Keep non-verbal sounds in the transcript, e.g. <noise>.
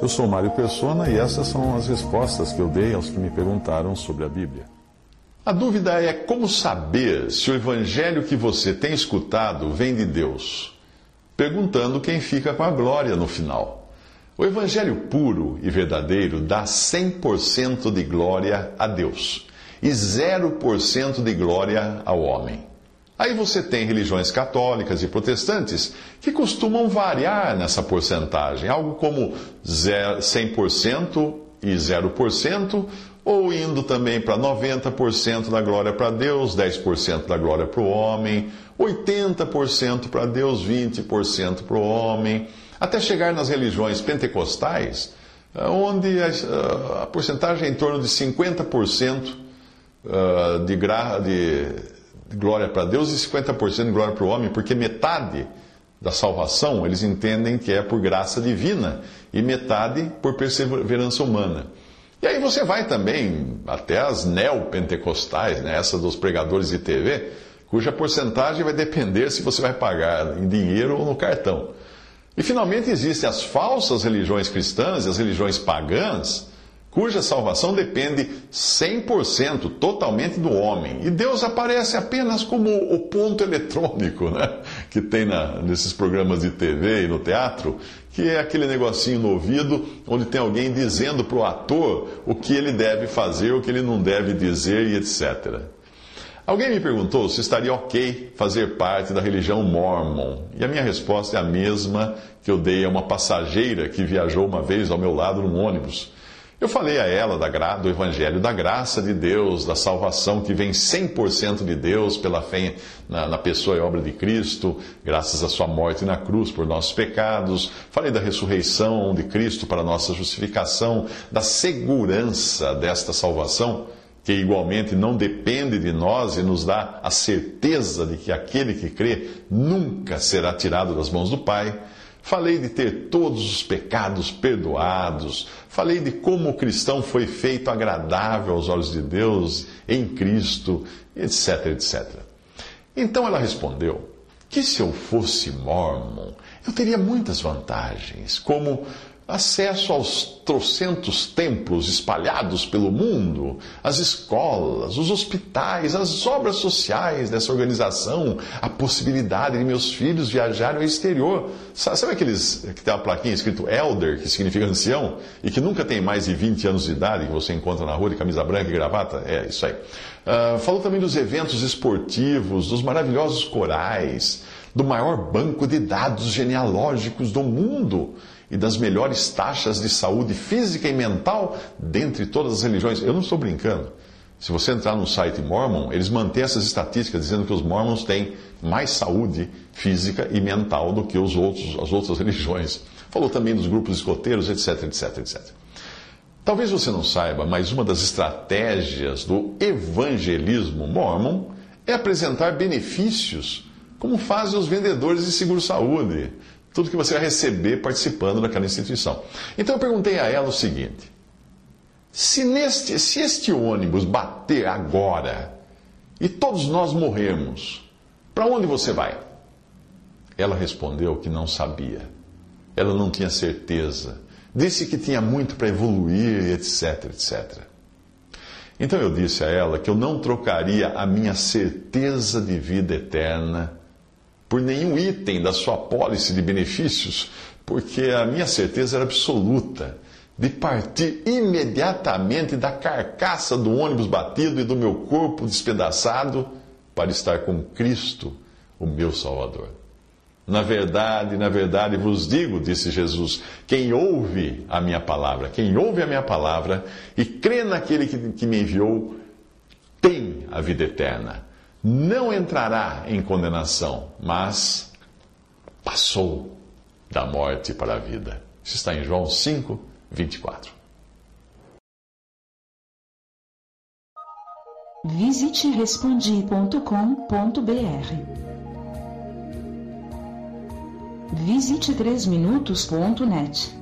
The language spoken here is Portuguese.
Eu sou Mário Persona e essas são as respostas que eu dei aos que me perguntaram sobre a Bíblia. A dúvida é como saber se o evangelho que você tem escutado vem de Deus, perguntando quem fica com a glória no final. O evangelho puro e verdadeiro dá 100% de glória a Deus e 0% de glória ao homem. Aí você tem religiões católicas e protestantes que costumam variar nessa porcentagem, algo como 100% e 0%, ou indo também para 90% da glória para Deus, 10% da glória para o homem, 80% para Deus, 20% para o homem, até chegar nas religiões pentecostais, onde a, a porcentagem é em torno de 50% ah, de, gra, de glória para Deus e 50% de glória para o homem, porque metade da salvação eles entendem que é por graça divina e metade por perseverança humana. E aí você vai também até as neopentecostais, né, essa dos pregadores de TV, cuja porcentagem vai depender se você vai pagar em dinheiro ou no cartão. E finalmente existem as falsas religiões cristãs e as religiões pagãs, cuja salvação depende 100% totalmente do homem. E Deus aparece apenas como o ponto eletrônico né? que tem na, nesses programas de TV e no teatro, que é aquele negocinho no ouvido onde tem alguém dizendo para o ator o que ele deve fazer, o que ele não deve dizer e etc. Alguém me perguntou se estaria ok fazer parte da religião mormon, e a minha resposta é a mesma que eu dei a uma passageira que viajou uma vez ao meu lado num ônibus. Eu falei a ela da, do Evangelho da graça de Deus, da salvação que vem 100% de Deus pela fé na, na, pessoa e obra de Cristo, graças à sua morte na cruz por nossos pecados. Falei da ressurreição de Cristo para nossa justificação, da segurança desta salvação, que igualmente não depende de nós e nos dá a certeza de que aquele que crê nunca será tirado das mãos do Pai. Falei de ter todos os pecados perdoados. Falei de como o cristão foi feito agradável aos olhos de Deus em Cristo, etc, etc. Então ela respondeu que se eu fosse mormon, eu teria muitas vantagens, como acesso aos trocentos templos espalhados pelo mundo, as escolas, os hospitais, as obras sociais dessa organização, a possibilidade de meus filhos viajarem ao exterior. Sabe aqueles que tem uma plaquinha escrito Elder, que significa ancião, e que nunca tem mais de 20 anos de idade, que você encontra na rua de camisa branca e gravata? É, isso aí. Uh, falou também dos eventos esportivos, dos maravilhosos corais, do maior banco de dados genealógicos do mundo e das melhores taxas de saúde física e mental dentre todas as religiões. Eu não estou brincando. Se você entrar no site Mormon, eles mantêm essas estatísticas dizendo que os Mormons têm mais saúde física e mental do que os outros, as outras <laughs> religiões. Falou também dos grupos escoteiros, etc, etc, etc. Talvez você não saiba, mas uma das estratégias do evangelismo mormon é apresentar benefícios, como fazem os vendedores de seguro-saúde, tudo que você vai receber participando daquela instituição. Então eu perguntei a ela o seguinte: se, neste, se este ônibus bater agora e todos nós morrermos, para onde você vai? Ela respondeu que não sabia. Ela não tinha certeza. Disse que tinha muito para evoluir, etc, etc. Então eu disse a ela que eu não trocaria a minha certeza de vida eterna por nenhum item da sua pólice de benefícios, porque a minha certeza era absoluta de partir imediatamente da carcaça do ônibus batido e do meu corpo despedaçado para estar com Cristo, o meu Salvador. Na verdade, na verdade vos digo, disse Jesus: quem ouve a minha palavra, quem ouve a minha palavra e crê naquele que, que me enviou, tem a vida eterna não entrará em condenação, mas passou da morte para a vida. Isso está em João 5, 24. Visite respondi.com.br. Visite 3minutos.net.